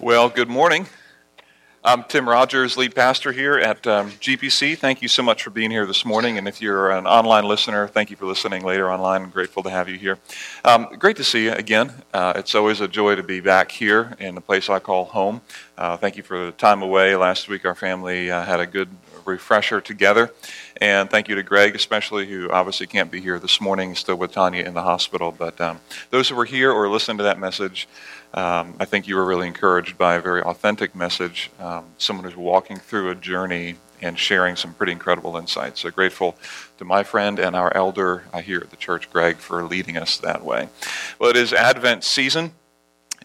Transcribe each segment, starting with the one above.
Well, good morning. I'm Tim Rogers, lead pastor here at um, GPC. Thank you so much for being here this morning. And if you're an online listener, thank you for listening later online. I'm grateful to have you here. Um, great to see you again. Uh, it's always a joy to be back here in the place I call home. Uh, thank you for the time away. Last week, our family uh, had a good refresher together. And thank you to Greg, especially, who obviously can't be here this morning, still with Tanya in the hospital. But um, those who were here or listened to that message, um, I think you were really encouraged by a very authentic message, um, someone who's walking through a journey and sharing some pretty incredible insights. So grateful to my friend and our elder uh, here at the church, Greg, for leading us that way. Well, it is Advent season.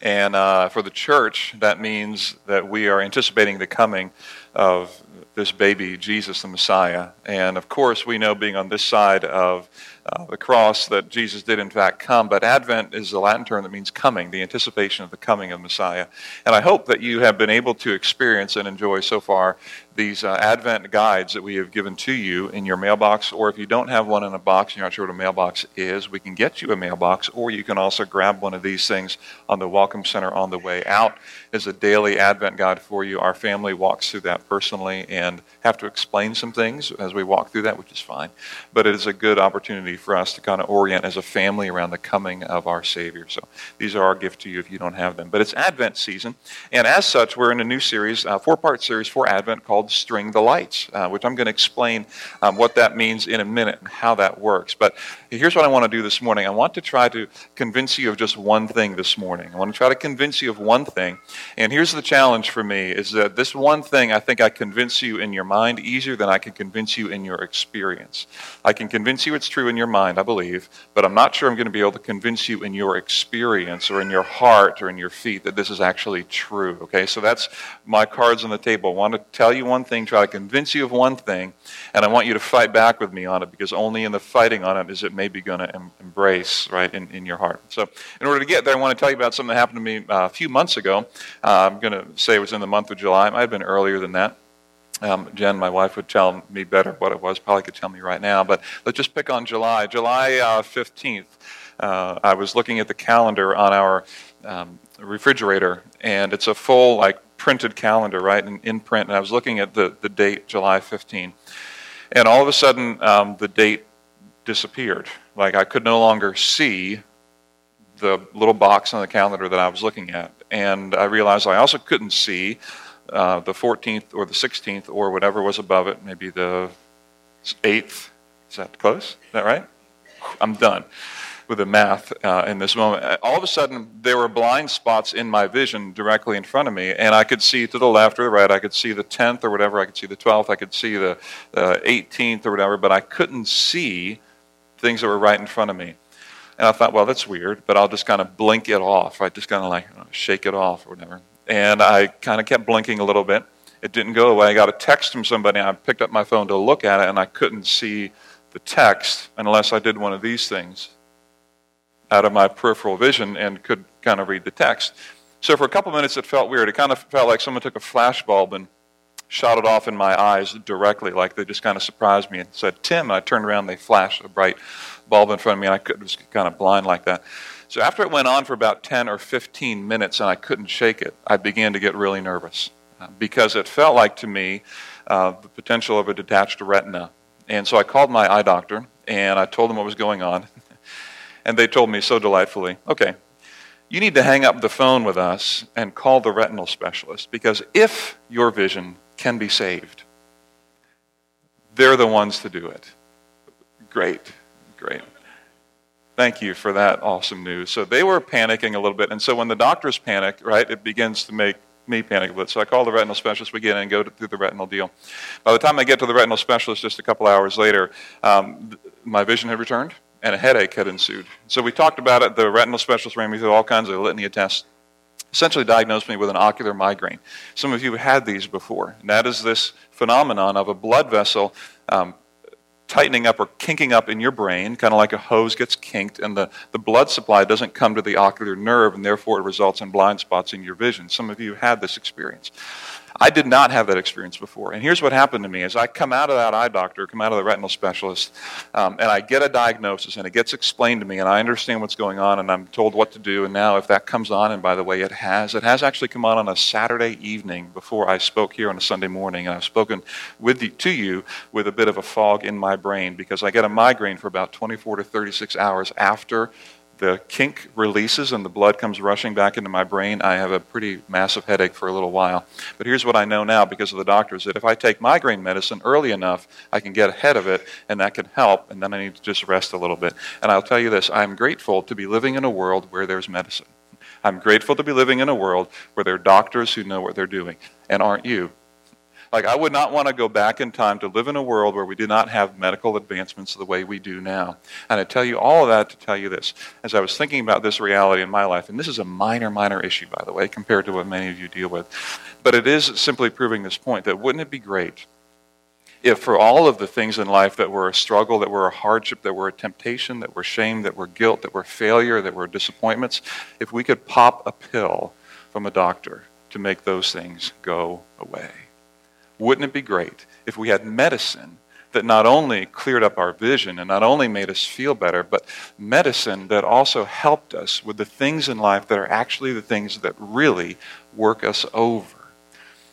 And uh, for the church, that means that we are anticipating the coming of this baby, Jesus the Messiah. And of course, we know being on this side of uh, the cross that Jesus did in fact come, but Advent is the Latin term that means coming, the anticipation of the coming of Messiah. And I hope that you have been able to experience and enjoy so far these uh, Advent guides that we have given to you in your mailbox, or if you don't have one in a box, and you're not sure what a mailbox is, we can get you a mailbox, or you can also grab one of these things on the Welcome Center on the way out. Is a daily Advent guide for you. Our family walks through that personally and have to explain some things as we walk through that, which is fine. But it is a good opportunity for us to kind of orient as a family around the coming of our Savior. So these are our gift to you if you don't have them. But it's Advent season, and as such, we're in a new series, a four-part series for Advent called string the lights, uh, which I'm going to explain um, what that means in a minute and how that works. But here's what I want to do this morning I want to try to convince you of just one thing this morning. I want to try to convince you of one thing. And here's the challenge for me is that this one thing I think I convince you in your mind easier than I can convince you in your experience. I can convince you it's true in your mind, I believe, but I'm not sure I'm going to be able to convince you in your experience or in your heart or in your feet that this is actually true. Okay, so that's my cards on the table. I want to tell you one one thing, try to convince you of one thing, and I want you to fight back with me on it because only in the fighting on it is it maybe going to em- embrace, right, in, in your heart. So, in order to get there, I want to tell you about something that happened to me uh, a few months ago. Uh, I'm going to say it was in the month of July. It might have been earlier than that. Um, Jen, my wife, would tell me better what it was. Probably could tell me right now. But let's just pick on July. July uh, 15th, uh, I was looking at the calendar on our um, refrigerator, and it's a full, like, printed calendar, right, in, in print, and I was looking at the, the date, July 15. And all of a sudden, um, the date disappeared. Like I could no longer see the little box on the calendar that I was looking at. And I realized I also couldn't see uh, the 14th or the 16th or whatever was above it, maybe the 8th. Is that close? Is that right? I'm done with the math uh, in this moment. Uh, all of a sudden, there were blind spots in my vision directly in front of me, and I could see to the left or the right. I could see the 10th or whatever. I could see the 12th. I could see the uh, 18th or whatever, but I couldn't see things that were right in front of me. And I thought, well, that's weird, but I'll just kind of blink it off. I just kind of like know, shake it off or whatever. And I kind of kept blinking a little bit. It didn't go away. I got a text from somebody. I picked up my phone to look at it, and I couldn't see the text unless I did one of these things out of my peripheral vision and could kind of read the text. So for a couple minutes, it felt weird. It kind of felt like someone took a flashbulb and shot it off in my eyes directly, like they just kind of surprised me and said, Tim. And I turned around, and they flashed a bright bulb in front of me, and I could, was kind of blind like that. So after it went on for about 10 or 15 minutes and I couldn't shake it, I began to get really nervous uh, because it felt like to me uh, the potential of a detached retina. And so I called my eye doctor and I told him what was going on. And they told me so delightfully, okay, you need to hang up the phone with us and call the retinal specialist because if your vision can be saved, they're the ones to do it. Great, great. Thank you for that awesome news. So they were panicking a little bit. And so when the doctors panic, right, it begins to make me panic a bit. So I call the retinal specialist, we get in and go through the retinal deal. By the time I get to the retinal specialist just a couple hours later, um, my vision had returned and a headache had ensued. So we talked about it. The retinal specialist ran me through all kinds of litany of tests. Essentially diagnosed me with an ocular migraine. Some of you have had these before. And that is this phenomenon of a blood vessel um, tightening up or kinking up in your brain, kind of like a hose gets kinked, and the, the blood supply doesn't come to the ocular nerve, and therefore it results in blind spots in your vision. Some of you had this experience. I did not have that experience before. And here's what happened to me as I come out of that eye doctor, come out of the retinal specialist, um, and I get a diagnosis and it gets explained to me and I understand what's going on and I'm told what to do. And now if that comes on, and by the way, it has, it has actually come on on a Saturday evening before I spoke here on a Sunday morning. And I've spoken with the, to you with a bit of a fog in my brain because I get a migraine for about 24 to 36 hours after the kink releases and the blood comes rushing back into my brain, I have a pretty massive headache for a little while. But here's what I know now because of the doctors that if I take migraine medicine early enough, I can get ahead of it and that can help, and then I need to just rest a little bit. And I'll tell you this I'm grateful to be living in a world where there's medicine. I'm grateful to be living in a world where there are doctors who know what they're doing. And aren't you? Like, I would not want to go back in time to live in a world where we did not have medical advancements the way we do now. And I tell you all of that to tell you this. As I was thinking about this reality in my life, and this is a minor, minor issue, by the way, compared to what many of you deal with, but it is simply proving this point that wouldn't it be great if for all of the things in life that were a struggle, that were a hardship, that were a temptation, that were shame, that were guilt, that were failure, that were disappointments, if we could pop a pill from a doctor to make those things go away? Wouldn't it be great if we had medicine that not only cleared up our vision and not only made us feel better, but medicine that also helped us with the things in life that are actually the things that really work us over?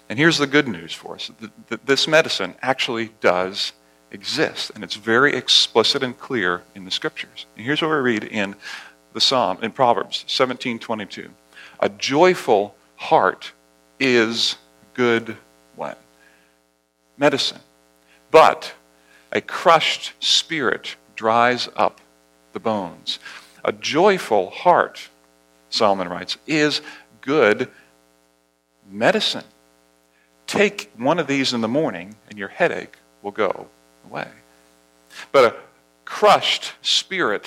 And here's the good news for us this medicine actually does exist, and it's very explicit and clear in the scriptures. And here's what we read in the Psalm, in Proverbs 17:22. A joyful heart is good? Medicine. But a crushed spirit dries up the bones. A joyful heart, Solomon writes, is good medicine. Take one of these in the morning, and your headache will go away. But a crushed spirit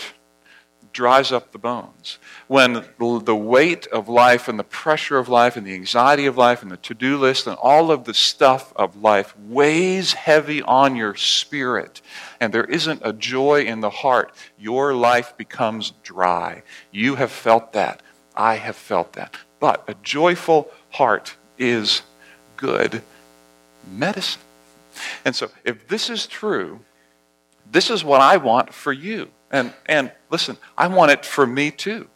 dries up the bones. When the weight of life and the pressure of life and the anxiety of life and the to do list and all of the stuff of life weighs heavy on your spirit and there isn't a joy in the heart, your life becomes dry. You have felt that. I have felt that. But a joyful heart is good medicine. And so, if this is true, this is what I want for you. And, and listen, I want it for me too.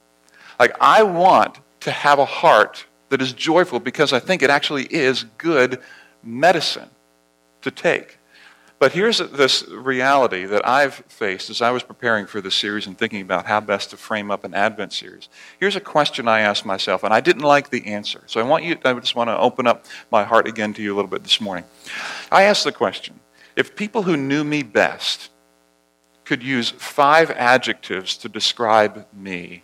Like, I want to have a heart that is joyful because I think it actually is good medicine to take. But here's this reality that I've faced as I was preparing for this series and thinking about how best to frame up an Advent series. Here's a question I asked myself, and I didn't like the answer. So I want you, I just want to open up my heart again to you a little bit this morning. I asked the question if people who knew me best could use five adjectives to describe me,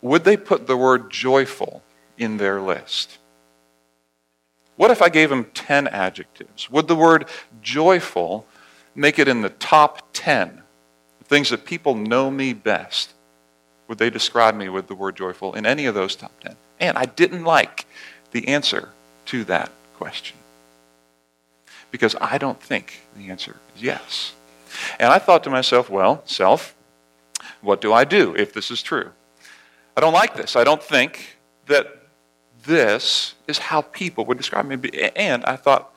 would they put the word joyful in their list? What if I gave them 10 adjectives? Would the word joyful make it in the top 10 things that people know me best? Would they describe me with the word joyful in any of those top 10? And I didn't like the answer to that question because I don't think the answer is yes. And I thought to myself, well, self, what do I do if this is true? I don't like this. I don't think that this is how people would describe me. And I thought,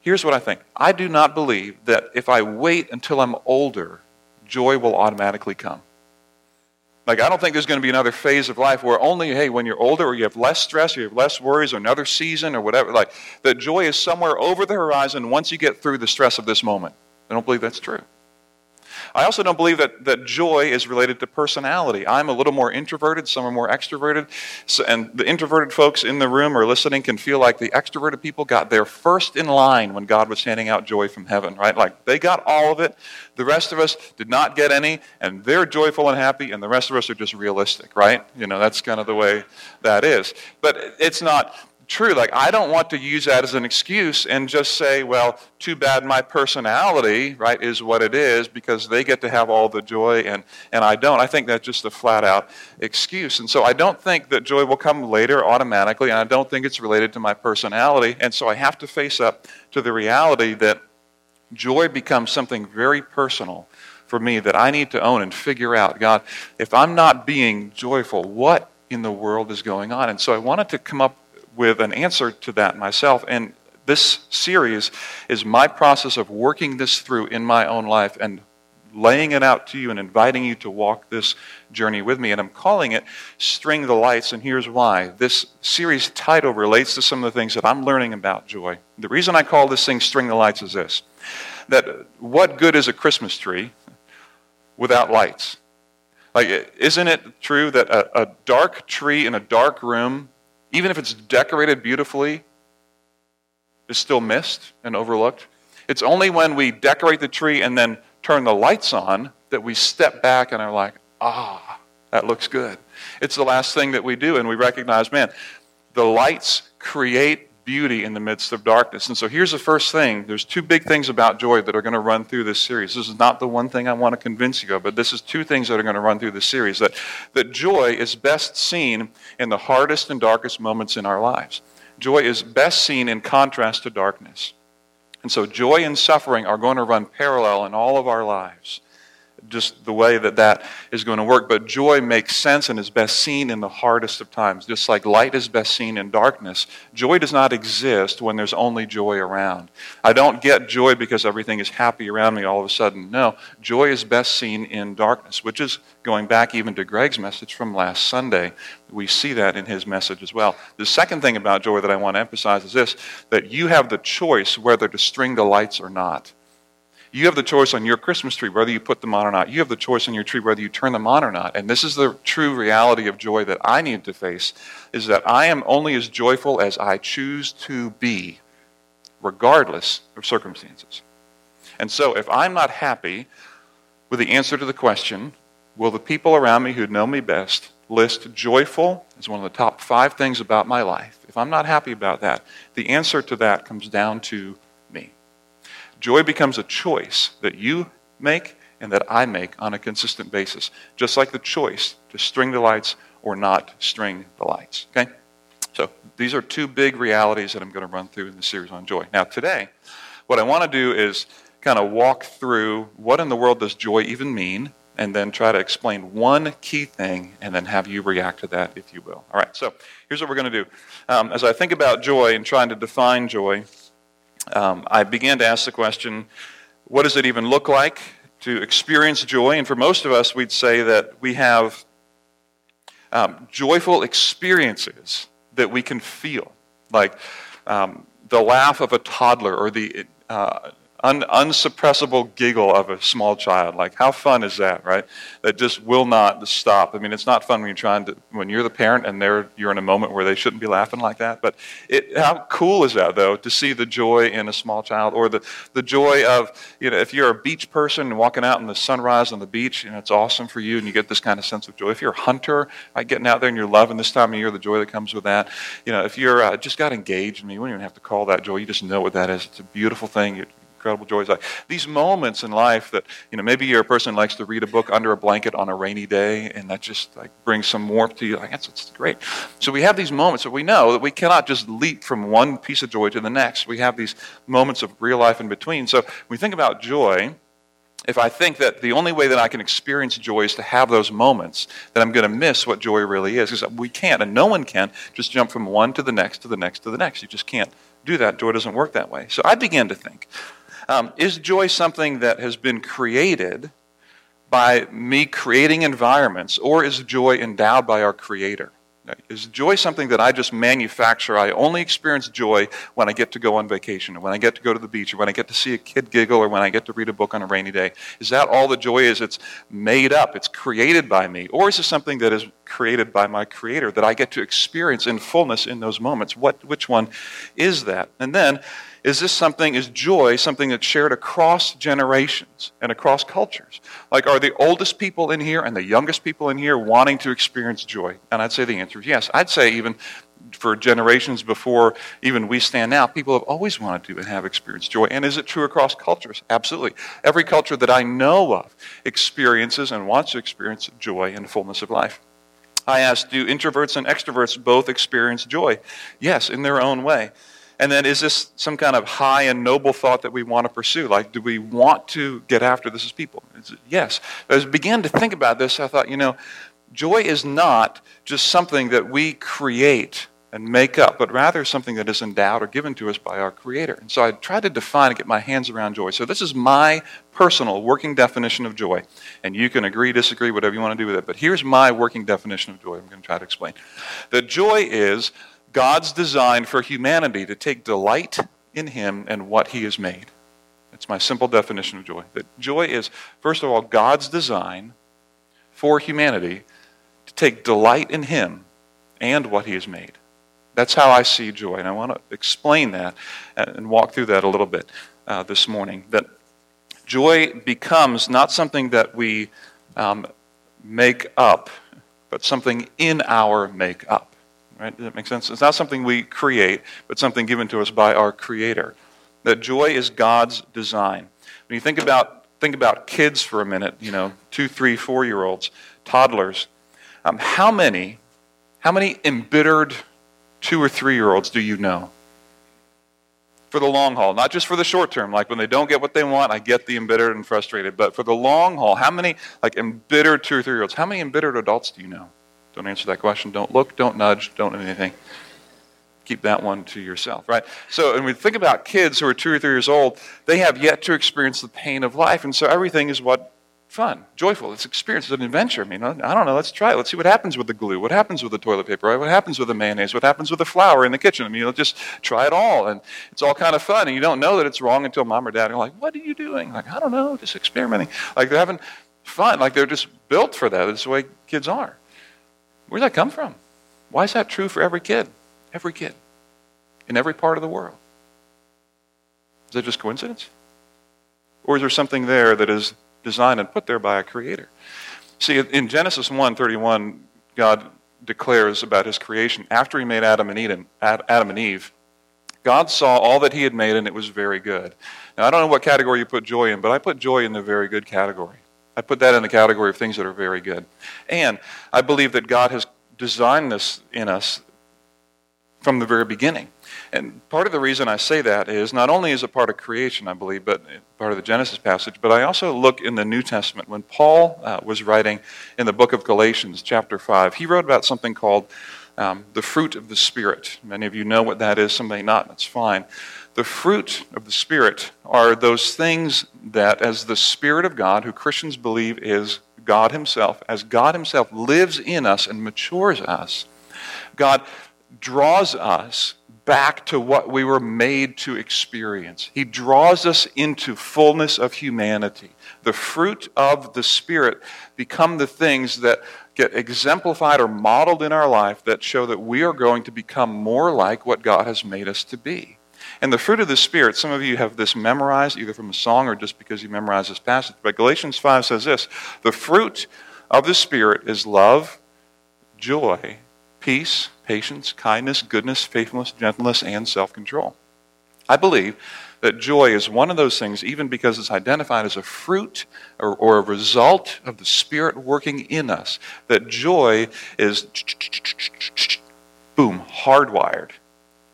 here's what I think I do not believe that if I wait until I'm older, joy will automatically come. Like, I don't think there's going to be another phase of life where only, hey, when you're older or you have less stress or you have less worries or another season or whatever, like, that joy is somewhere over the horizon once you get through the stress of this moment. I don't believe that's true. I also don't believe that, that joy is related to personality. I'm a little more introverted, some are more extroverted. So, and the introverted folks in the room or listening can feel like the extroverted people got there first in line when God was handing out joy from heaven, right? Like they got all of it. The rest of us did not get any, and they're joyful and happy, and the rest of us are just realistic, right? You know, that's kind of the way that is. But it's not true. Like, I don't want to use that as an excuse and just say, well, too bad my personality, right, is what it is because they get to have all the joy and, and I don't. I think that's just a flat out excuse. And so I don't think that joy will come later automatically, and I don't think it's related to my personality. And so I have to face up to the reality that joy becomes something very personal for me that I need to own and figure out God, if I'm not being joyful, what in the world is going on? And so I wanted to come up with an answer to that myself. And this series is my process of working this through in my own life and laying it out to you and inviting you to walk this journey with me. And I'm calling it String the Lights, and here's why. This series title relates to some of the things that I'm learning about joy. The reason I call this thing String the Lights is this that what good is a Christmas tree without lights? Like, isn't it true that a, a dark tree in a dark room, even if it's decorated beautifully, is still missed and overlooked? It's only when we decorate the tree and then turn the lights on that we step back and are like, ah, that looks good. It's the last thing that we do, and we recognize, man, the lights create beauty in the midst of darkness. And so here's the first thing. There's two big things about joy that are going to run through this series. This is not the one thing I want to convince you of, but this is two things that are going to run through this series. That, that joy is best seen in the hardest and darkest moments in our lives. Joy is best seen in contrast to darkness. And so joy and suffering are going to run parallel in all of our lives just the way that that is going to work. But joy makes sense and is best seen in the hardest of times. Just like light is best seen in darkness, joy does not exist when there's only joy around. I don't get joy because everything is happy around me all of a sudden. No, joy is best seen in darkness, which is going back even to Greg's message from last Sunday. We see that in his message as well. The second thing about joy that I want to emphasize is this that you have the choice whether to string the lights or not. You have the choice on your Christmas tree whether you put them on or not. You have the choice on your tree whether you turn them on or not. And this is the true reality of joy that I need to face is that I am only as joyful as I choose to be, regardless of circumstances. And so if I'm not happy with the answer to the question, will the people around me who know me best list joyful as one of the top five things about my life? If I'm not happy about that, the answer to that comes down to Joy becomes a choice that you make and that I make on a consistent basis, just like the choice to string the lights or not string the lights. Okay? So these are two big realities that I'm going to run through in the series on joy. Now, today, what I want to do is kind of walk through what in the world does joy even mean, and then try to explain one key thing, and then have you react to that, if you will. All right, so here's what we're going to do. Um, as I think about joy and trying to define joy, um, I began to ask the question what does it even look like to experience joy? And for most of us, we'd say that we have um, joyful experiences that we can feel, like um, the laugh of a toddler or the uh, un- unsuppressible giggle of a small child. Like, how fun is that, right? That just will not stop. I mean, it's not fun when you're trying to, when you're the parent and they're, you're in a moment where they shouldn't be laughing like that. But it, how cool is that, though, to see the joy in a small child or the, the joy of, you know, if you're a beach person and walking out in the sunrise on the beach and it's awesome for you and you get this kind of sense of joy. If you're a hunter, like getting out there and you're loving this time of year, the joy that comes with that. You know, if you're uh, just got engaged, I mean, you wouldn't even have to call that joy. You just know what that is. It's a beautiful thing incredible joys. Like these moments in life that you know maybe you're a person who likes to read a book under a blanket on a rainy day, and that just like brings some warmth to you. Like that's, that's great. So we have these moments that we know that we cannot just leap from one piece of joy to the next. We have these moments of real life in between. So when we think about joy if I think that the only way that I can experience joy is to have those moments, then I'm going to miss what joy really is. Because we can't, and no one can, just jump from one to the next to the next to the next. You just can't do that. Joy doesn't work that way. So I began to think um, is joy something that has been created by me creating environments, or is joy endowed by our Creator? Is joy something that I just manufacture? I only experience joy when I get to go on vacation, or when I get to go to the beach, or when I get to see a kid giggle, or when I get to read a book on a rainy day. Is that all the joy is? It's made up, it's created by me. Or is it something that is created by my Creator that I get to experience in fullness in those moments? What, which one is that? And then, is this something, is joy something that's shared across generations and across cultures? Like, are the oldest people in here and the youngest people in here wanting to experience joy? And I'd say the answer is yes. I'd say even for generations before even we stand now, people have always wanted to and have experienced joy. And is it true across cultures? Absolutely. Every culture that I know of experiences and wants to experience joy and fullness of life. I asked, do introverts and extroverts both experience joy? Yes, in their own way. And then is this some kind of high and noble thought that we want to pursue? Like, do we want to get after this as people? yes. As I began to think about this, I thought, you know, joy is not just something that we create and make up, but rather something that is endowed or given to us by our Creator. And so I tried to define and get my hands around joy. So this is my personal working definition of joy. And you can agree, disagree, whatever you want to do with it. But here's my working definition of joy. I'm going to try to explain. That joy is God's design for humanity to take delight in Him and what He has made. That's my simple definition of joy. That joy is, first of all, God's design for humanity to take delight in Him and what He has made. That's how I see joy. And I want to explain that and walk through that a little bit uh, this morning. That joy becomes not something that we um, make up, but something in our make up. Right? Does that make sense? It's not something we create, but something given to us by our Creator. That joy is God's design. When you think about think about kids for a minute, you know, two, three, four year olds, toddlers. Um, how many, how many embittered two or three year olds do you know? For the long haul, not just for the short term. Like when they don't get what they want, I get the embittered and frustrated. But for the long haul, how many like embittered two or three year olds? How many embittered adults do you know? Don't answer that question. Don't look. Don't nudge. Don't do anything. Keep that one to yourself, right? So, when we think about kids who are two or three years old, they have yet to experience the pain of life, and so everything is what fun, joyful. It's experience, it's an adventure. I mean, I don't know. Let's try it. Let's see what happens with the glue. What happens with the toilet paper? Right? What happens with the mayonnaise? What happens with the flour in the kitchen? I mean, let's just try it all, and it's all kind of fun. And you don't know that it's wrong until mom or dad are like, "What are you doing?" Like, I don't know, just experimenting. Like they're having fun. Like they're just built for that. That's the way kids are. Where does that come from? Why is that true for every kid? Every kid in every part of the world. Is that just coincidence? Or is there something there that is designed and put there by a creator. See, in Genesis 1:31, God declares about his creation after he made Adam and Eden, Adam and Eve. God saw all that he had made and it was very good. Now, I don't know what category you put joy in, but I put joy in the very good category. I put that in the category of things that are very good. And I believe that God has designed this in us from the very beginning. And part of the reason I say that is not only is it part of creation, I believe, but part of the Genesis passage, but I also look in the New Testament. When Paul uh, was writing in the book of Galatians, chapter 5, he wrote about something called um, the fruit of the Spirit. Many of you know what that is, some may not, that's fine. The fruit of the Spirit are those things that, as the Spirit of God, who Christians believe is God Himself, as God Himself lives in us and matures us, God draws us back to what we were made to experience. He draws us into fullness of humanity. The fruit of the Spirit become the things that get exemplified or modeled in our life that show that we are going to become more like what God has made us to be. And the fruit of the Spirit, some of you have this memorized either from a song or just because you memorized this passage, but Galatians 5 says this The fruit of the Spirit is love, joy, peace, patience, kindness, goodness, faithfulness, gentleness, and self control. I believe that joy is one of those things, even because it's identified as a fruit or, or, a result of the Spirit working in us, that joy is, boom, hardwired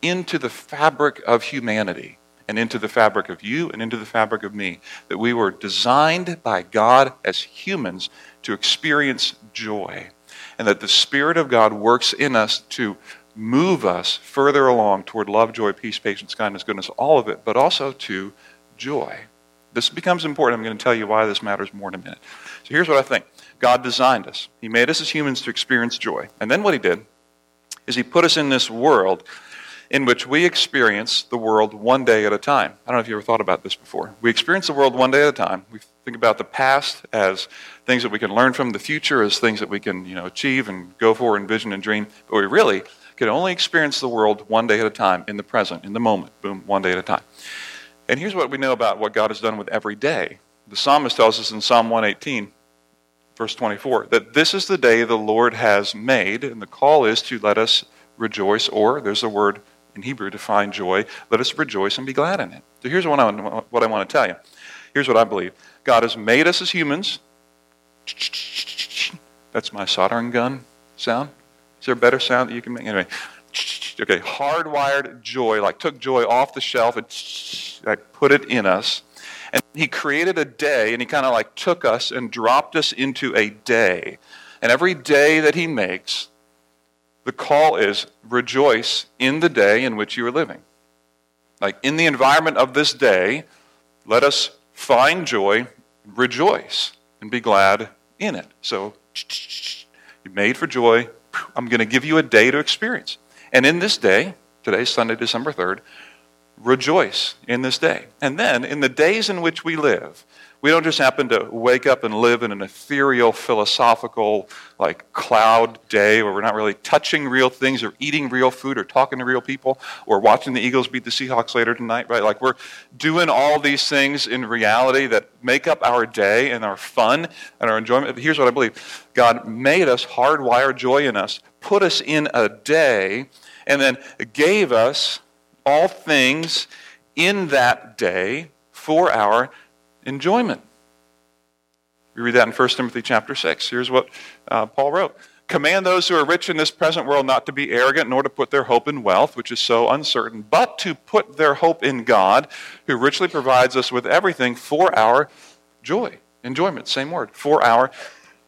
into the fabric of humanity and into the fabric of you and into the fabric of me. That we were designed by God as humans to experience joy and that the Spirit of God works in us to move us further along toward love, joy, peace, patience, kindness, goodness, all of it, but also to joy. This becomes important. I'm going to tell you why this matters more in a minute. So here's what I think God designed us, He made us as humans to experience joy. And then what He did is He put us in this world in which we experience the world one day at a time. I don't know if you ever thought about this before. We experience the world one day at a time. We think about the past as things that we can learn from, the future as things that we can you know, achieve and go for and vision and dream. But we really can only experience the world one day at a time, in the present, in the moment. Boom, one day at a time. And here's what we know about what God has done with every day. The psalmist tells us in Psalm 118, verse 24, that this is the day the Lord has made, and the call is to let us rejoice, or there's a word in Hebrew to find joy. Let us rejoice and be glad in it. So here's what I, what I want to tell you. Here's what I believe God has made us as humans. That's my soldering gun sound. Is there a better sound that you can make? Anyway, okay, hardwired joy, like took joy off the shelf and like put it in us. And he created a day, and he kind of like took us and dropped us into a day. And every day that he makes, the call is rejoice in the day in which you are living. Like in the environment of this day, let us find joy, rejoice, and be glad in it. So, you're made for joy. I'm going to give you a day to experience. And in this day, today, Sunday, December 3rd, rejoice in this day. And then, in the days in which we live, we don't just happen to wake up and live in an ethereal, philosophical, like cloud day where we're not really touching real things or eating real food or talking to real people or watching the Eagles beat the Seahawks later tonight, right? Like we're doing all these things in reality that make up our day and our fun and our enjoyment. Here's what I believe God made us, hardwired joy in us, put us in a day, and then gave us all things in that day for our enjoyment. We read that in 1 Timothy chapter 6. Here's what uh, Paul wrote. Command those who are rich in this present world not to be arrogant, nor to put their hope in wealth, which is so uncertain, but to put their hope in God, who richly provides us with everything for our joy. Enjoyment, same word, for our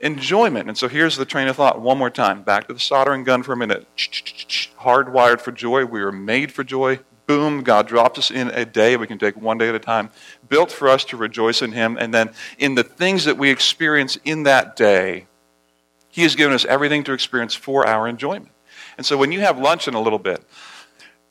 enjoyment. And so here's the train of thought one more time. Back to the soldering gun for a minute. Hardwired for joy. We were made for joy boom, God drops us in a day. We can take one day at a time, built for us to rejoice in Him. And then in the things that we experience in that day, He has given us everything to experience for our enjoyment. And so when you have lunch in a little bit,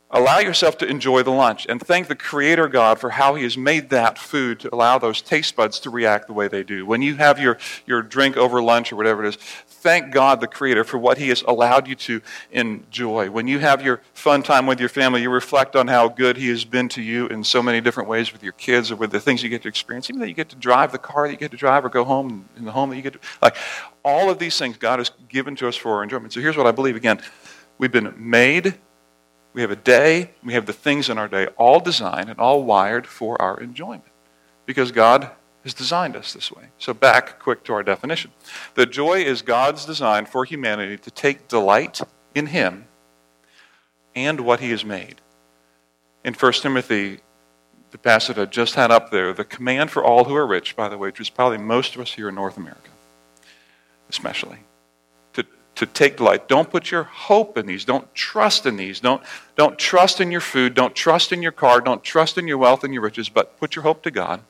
allow yourself to enjoy the lunch and thank the Creator God for how He has made that food to allow those taste buds to react the way they do. When you have your, your drink over lunch or whatever it is, thank God, the Creator, for what He has allowed you to enjoy. When you have your fun time with your family, you reflect on how good He has been to you in so many different ways with your kids or with the things you get to experience. Even that you get to drive the car that you get to drive or go home in the home that you get to. Like, all of these things God has given to us for our enjoyment. So here's what I believe again we've been made. We have a day, we have the things in our day, all designed and all wired for our enjoyment. Because God has designed us this way. So, back quick to our definition. The joy is God's design for humanity to take delight in Him and what He has made. In 1 Timothy, the passage I just had up there, the command for all who are rich, by the way, which is probably most of us here in North America, especially, to, to take delight. Don't put your hope in these. Don't trust in these. Don't, don't trust in your food. Don't trust in your car. Don't trust in your wealth and your riches, but put your hope to God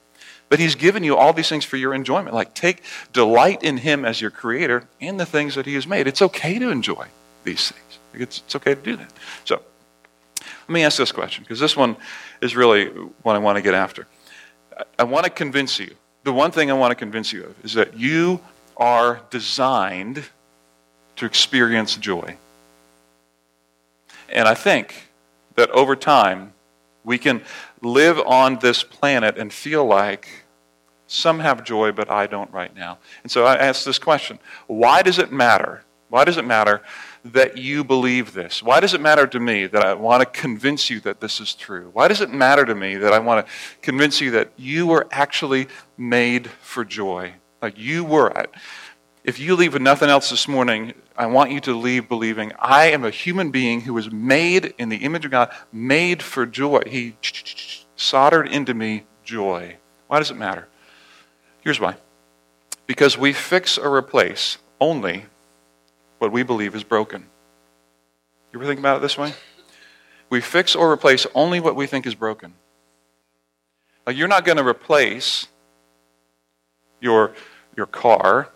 but He's given you all these things for your enjoyment. Like, take delight in Him as your creator and the things that He has made. It's okay to enjoy these things. It's, it's okay to do that. So, let me ask this question, because this one is really what I want to get after. I, I want to convince you. The one thing I want to convince you of is that you are designed to experience joy. And I think that over time, we can live on this planet and feel like some have joy, but I don't right now. And so I ask this question Why does it matter? Why does it matter that you believe this? Why does it matter to me that I want to convince you that this is true? Why does it matter to me that I want to convince you that you were actually made for joy? Like you were. If you leave with nothing else this morning, I want you to leave believing I am a human being who was made in the image of God, made for joy. He soldered into me joy. Why does it matter? Here's why. Because we fix or replace only what we believe is broken. You ever think about it this way? We fix or replace only what we think is broken. Like you're not going to replace your, your car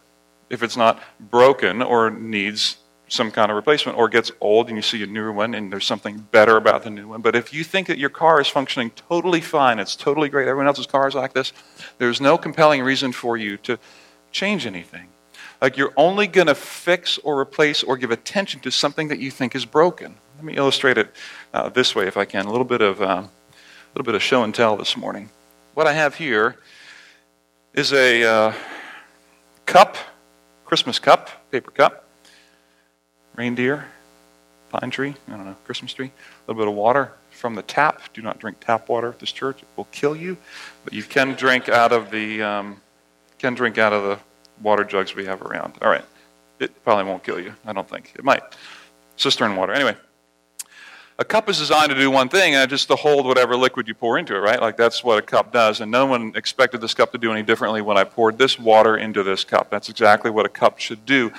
if it's not broken or needs some kind of replacement or gets old and you see a newer one and there's something better about the new one. But if you think that your car is functioning totally fine, it's totally great, everyone else's car is like this, there's no compelling reason for you to change anything. Like you're only going to fix or replace or give attention to something that you think is broken. Let me illustrate it uh, this way, if I can. A little bit of uh, a little bit of show and tell this morning. What I have here is a uh, cup, Christmas cup, paper cup reindeer, pine tree, I don't know, Christmas tree, a little bit of water from the tap. Do not drink tap water at this church; it will kill you. But you can drink out of the um, can drink out of the water jugs we have around. All right, it probably won't kill you. I don't think it might. Cistern water, anyway. A cup is designed to do one thing, and just to hold whatever liquid you pour into it, right? Like that's what a cup does. And no one expected this cup to do any differently when I poured this water into this cup. That's exactly what a cup should do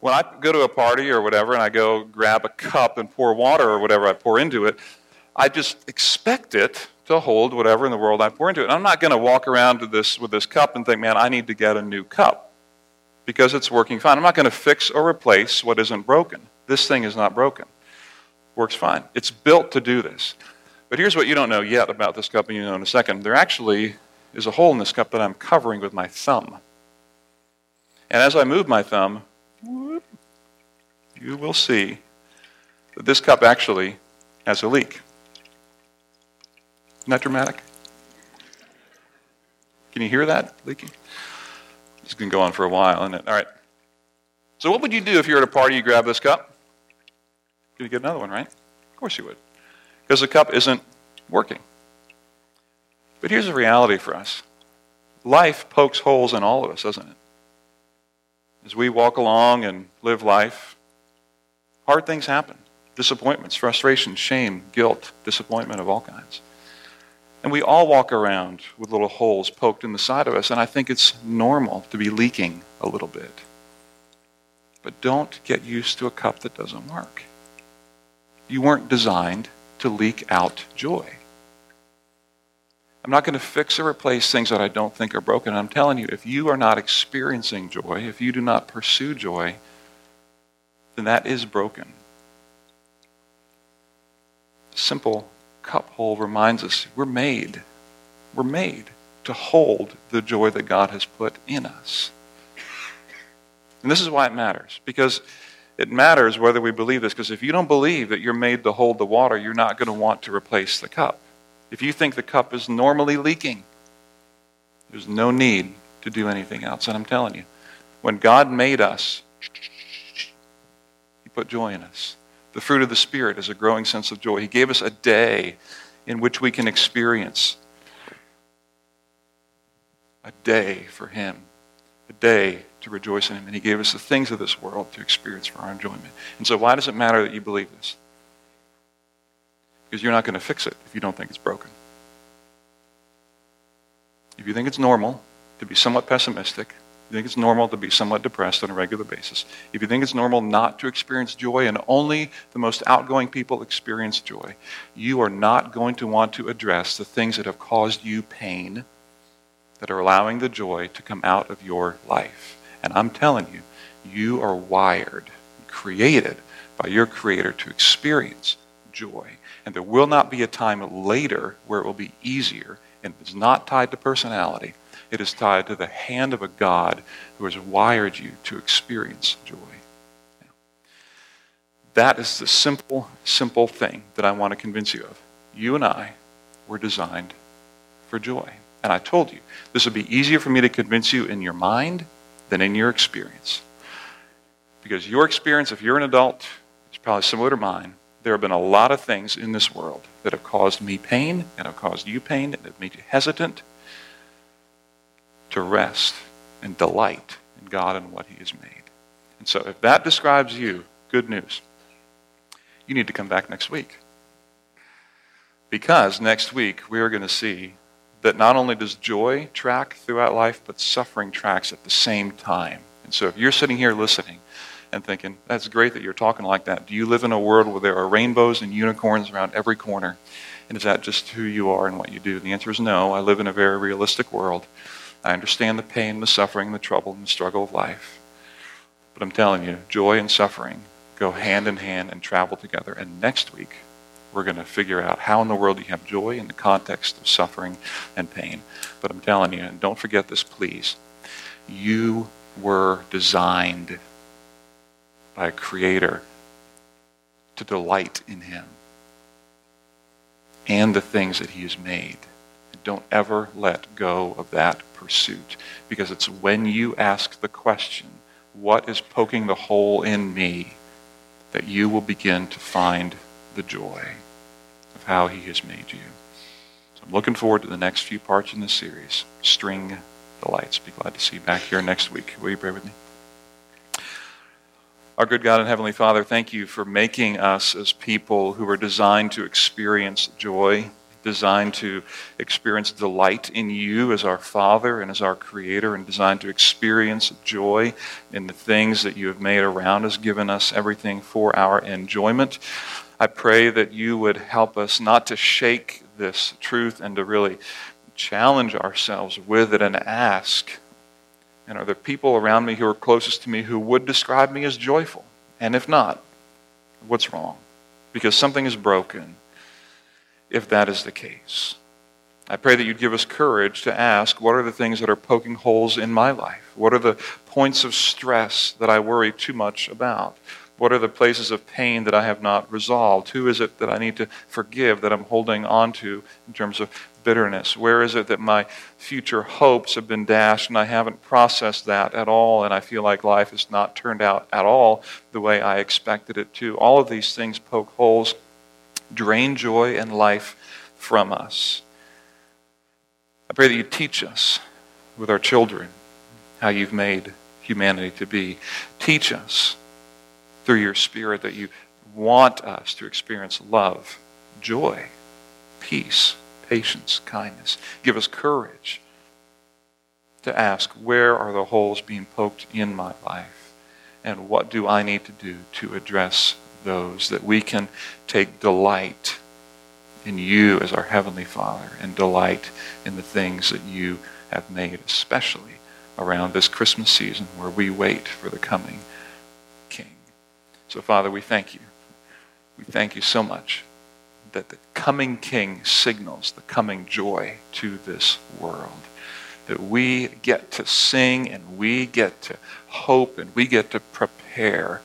when I go to a party or whatever and I go grab a cup and pour water or whatever I pour into it, I just expect it to hold whatever in the world I pour into it. And I'm not going to walk around to this, with this cup and think, man, I need to get a new cup because it's working fine. I'm not going to fix or replace what isn't broken. This thing is not broken. Works fine. It's built to do this. But here's what you don't know yet about this cup, and you know in a second. There actually is a hole in this cup that I'm covering with my thumb. And as I move my thumb, you will see that this cup actually has a leak. Isn't that dramatic? Can you hear that leaking? Going to go on for a while, isn't it? All right. So, what would you do if you're at a party, you grab this cup? You would get another one, right? Of course you would. Because the cup isn't working. But here's the reality for us life pokes holes in all of us, doesn't it? As we walk along and live life, hard things happen disappointments, frustration, shame, guilt, disappointment of all kinds. And we all walk around with little holes poked in the side of us, and I think it's normal to be leaking a little bit. But don't get used to a cup that doesn't work. You weren't designed to leak out joy. I'm not going to fix or replace things that I don't think are broken. I'm telling you, if you are not experiencing joy, if you do not pursue joy, then that is broken. Simple cup hole reminds us we're made. We're made to hold the joy that God has put in us. And this is why it matters, because it matters whether we believe this, because if you don't believe that you're made to hold the water, you're not going to want to replace the cup. If you think the cup is normally leaking, there's no need to do anything else. And I'm telling you, when God made us, He put joy in us. The fruit of the Spirit is a growing sense of joy. He gave us a day in which we can experience a day for Him, a day to rejoice in Him. And He gave us the things of this world to experience for our enjoyment. And so, why does it matter that you believe this? Because you're not going to fix it if you don't think it's broken. If you think it's normal to be somewhat pessimistic, you think it's normal to be somewhat depressed on a regular basis, if you think it's normal not to experience joy and only the most outgoing people experience joy, you are not going to want to address the things that have caused you pain that are allowing the joy to come out of your life. And I'm telling you, you are wired, created by your Creator to experience joy. And there will not be a time later where it will be easier. And it's not tied to personality, it is tied to the hand of a God who has wired you to experience joy. That is the simple, simple thing that I want to convince you of. You and I were designed for joy. And I told you, this would be easier for me to convince you in your mind than in your experience. Because your experience, if you're an adult, is probably similar to mine there have been a lot of things in this world that have caused me pain and have caused you pain and have made you hesitant to rest and delight in God and what He has made. And so, if that describes you, good news. You need to come back next week. Because next week we are going to see that not only does joy track throughout life, but suffering tracks at the same time. And so, if you're sitting here listening, and thinking, that's great that you're talking like that. Do you live in a world where there are rainbows and unicorns around every corner? And is that just who you are and what you do? The answer is no. I live in a very realistic world. I understand the pain, the suffering, the trouble, and the struggle of life. But I'm telling you, joy and suffering go hand in hand and travel together. And next week, we're going to figure out how in the world you have joy in the context of suffering and pain. But I'm telling you, and don't forget this, please. You were designed by a creator to delight in him and the things that he has made. Don't ever let go of that pursuit because it's when you ask the question, what is poking the hole in me, that you will begin to find the joy how he has made you. So I'm looking forward to the next few parts in this series, String the lights. Be glad to see you back here next week. Will you pray with me? Our good God and Heavenly Father, thank you for making us as people who are designed to experience joy, designed to experience delight in you as our Father and as our Creator, and designed to experience joy in the things that you have made around us, given us everything for our enjoyment. I pray that you would help us not to shake this truth and to really challenge ourselves with it and ask, and are there people around me who are closest to me who would describe me as joyful? And if not, what's wrong? Because something is broken if that is the case. I pray that you'd give us courage to ask what are the things that are poking holes in my life? What are the points of stress that I worry too much about? What are the places of pain that I have not resolved? Who is it that I need to forgive that I'm holding on to in terms of bitterness? Where is it that my future hopes have been dashed and I haven't processed that at all and I feel like life has not turned out at all the way I expected it to? All of these things poke holes, drain joy and life from us. I pray that you teach us with our children how you've made humanity to be. Teach us through your Spirit that you want us to experience love, joy, peace, patience, kindness. Give us courage to ask where are the holes being poked in my life and what do I need to do to address those that we can take delight in you as our Heavenly Father and delight in the things that you have made, especially around this Christmas season where we wait for the coming so, Father, we thank you. We thank you so much that the coming King signals the coming joy to this world. That we get to sing and we get to hope and we get to prepare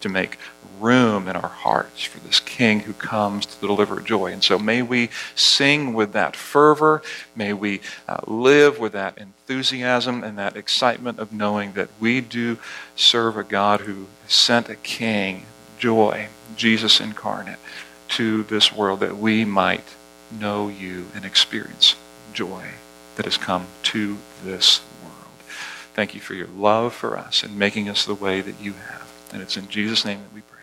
to make room in our hearts for this King who comes to deliver joy. And so may we sing with that fervor. May we uh, live with that enthusiasm and that excitement of knowing that we do serve a God who sent a King, joy, Jesus incarnate, to this world that we might know you and experience joy that has come to this world. Thank you for your love for us and making us the way that you have. And it's in Jesus' name that we pray.